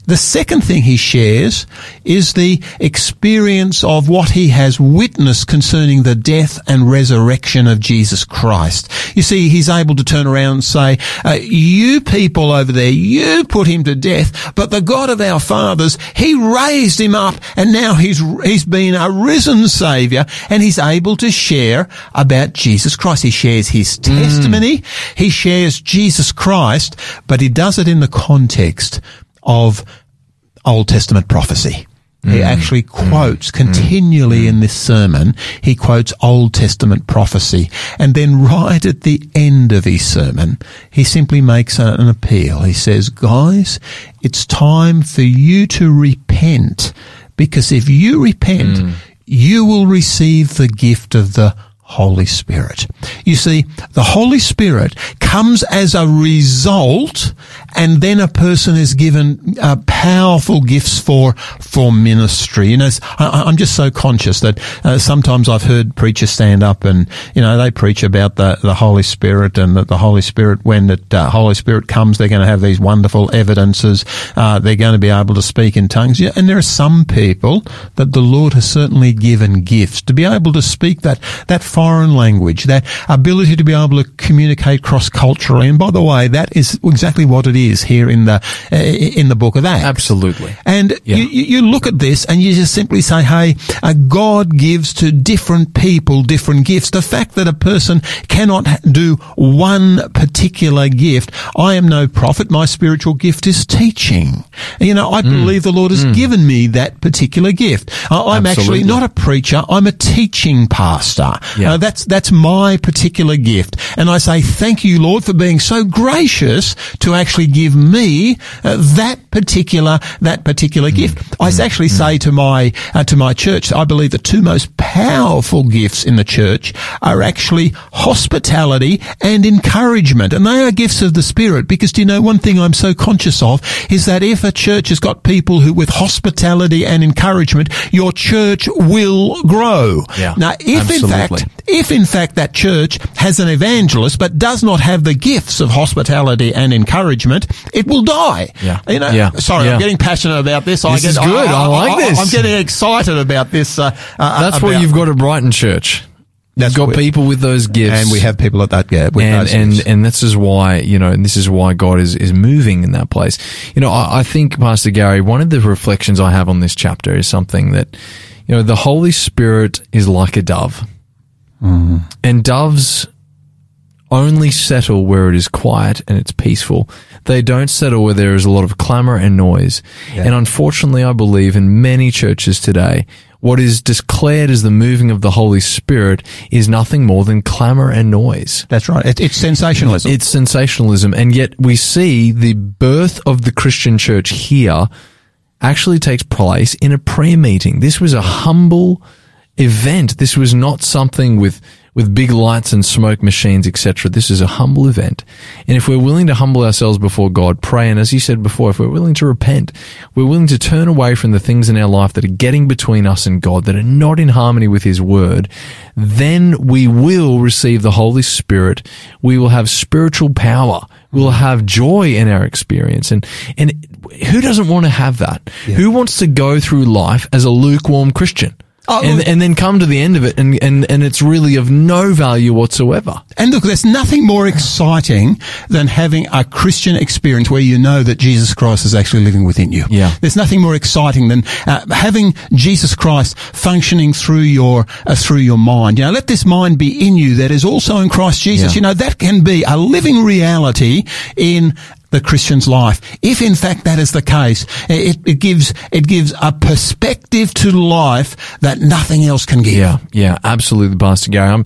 The second thing he shares is the experience of what he has witnessed concerning the death and resurrection of Jesus Christ. You see, he's able to turn around and say, uh, you people over there, you put him to death, but the God of our fathers, he raised him up and now he's, he's been a risen savior and he's able to share about Jesus Christ. He shares his testimony. He shares Jesus Christ, but he does it in the context of Old Testament prophecy. he hmm. actually hmm. quotes hmm. continually in this sermon, he quotes Old Testament prophecy. And then right at the end of his sermon, he simply makes an appeal. He says, guys, it's time for you to repent because if you repent, you will receive the gift of the Holy Spirit. You see, the Holy Spirit comes as a result and then a person is given uh, powerful gifts for, for ministry. You know, I, I'm just so conscious that uh, sometimes I've heard preachers stand up and, you know, they preach about the, the Holy Spirit and that the Holy Spirit, when the uh, Holy Spirit comes, they're going to have these wonderful evidences. Uh, they're going to be able to speak in tongues. Yeah, and there are some people that the Lord has certainly given gifts to be able to speak that, that foreign language, that ability to be able to communicate cross culturally. And by the way, that is exactly what it is here in the, uh, in the book of Acts. Absolutely. And Yeah. you, you look at this and you just simply say, hey, uh, God gives to different people different gifts. The fact that a person cannot do one particular gift, I am no prophet. My spiritual gift is teaching. You know, I believe the Lord has given me that particular gift. Uh, I'm actually not a preacher. I'm a teaching pastor. Yeah. Uh, that's, that's my particular gift. And I say, thank you, Lord, for being so gracious to actually give me uh, that particular, that particular gift. I actually say to my, uh, to my church, I believe the two most powerful gifts in the church are actually hospitality and encouragement. And they are gifts of the Spirit because do you know one thing I'm so conscious of is that if a church has got people who with hospitality and encouragement, your church will grow. Yeah, Now, if in fact if in fact that church has an evangelist but does not have the gifts of hospitality and encouragement, it will die. Yeah. You know, Yeah. sorry, Yeah. I'm getting passionate about this. This is good. I like this. I'm getting excited about this. Uh, uh, That's about, what you've got a Brighton Church. That's You've got people with those gifts. And we have people at that gap and and gifts. and this is why you know, and this is why God is is moving in that place. You know, I, I think Pastor Garry, one of the reflections I have on this chapter is something that, you know, the Holy Spirit is like a dove, Mm-hmm. and doves only settle where it is quiet and it's peaceful. They don't settle where there is a lot of clamor and noise. And unfortunately, I believe in many churches today, what is declared as the moving of the Holy Spirit is nothing more than clamor and noise. That's right. It, it's sensationalism. It's sensationalism. And yet we see the birth of the Christian church here actually takes place in a prayer meeting. This was a humble event. This was not something with with big lights and smoke machines, etc. This is a humble event. And if we're willing to humble ourselves before God, pray, and as you said before, if we're willing to repent, we're willing to turn away from the things in our life that are getting between us and God, that are not in harmony with His Word, then we will receive the Holy Spirit. We will have spiritual power. We'll have joy in our experience. And, and who doesn't want to have that? Who wants to go through life as a lukewarm Christian? Oh, and, look- and then come to the end of it and, and, and it's really of no value whatsoever. And look, there's nothing more exciting than having a Christian experience where you know that Jesus Christ is actually living within you. Yeah. There's nothing more exciting than uh, having Jesus Christ functioning through your uh, through your mind. You know, let this mind be in you that is also in Christ Jesus. Yeah. You know, that can be a living reality in the Christian's life. If in fact that is the case, it, it gives it gives a perspective to life that nothing else can give. Yeah, yeah, absolutely, Pastor Garry. Um,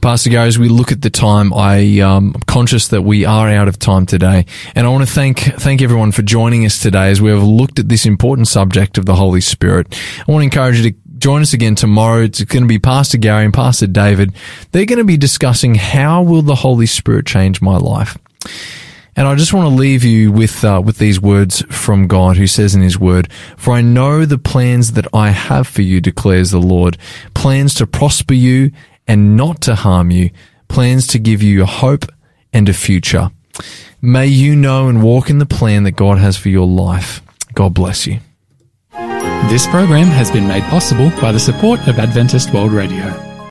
Pastor Garry, as we look at the time, I um, I'm conscious that we are out of time today, and I want to thank thank everyone for joining us today as we have looked at this important subject of the Holy Spirit. I want to encourage you to join us again tomorrow. It's going to be Pastor Garry and Pastor David. They're going to be discussing how will the Holy Spirit change my life. And I just want to leave you with uh, with these words from God, who says in His Word, "For I know the plans that I have for you," declares the Lord, plans to prosper you and not to harm you, plans to give you a hope and a future. May you know and walk in the plan that God has for your life. God bless you. This program has been made possible by the support of Adventist World Radio.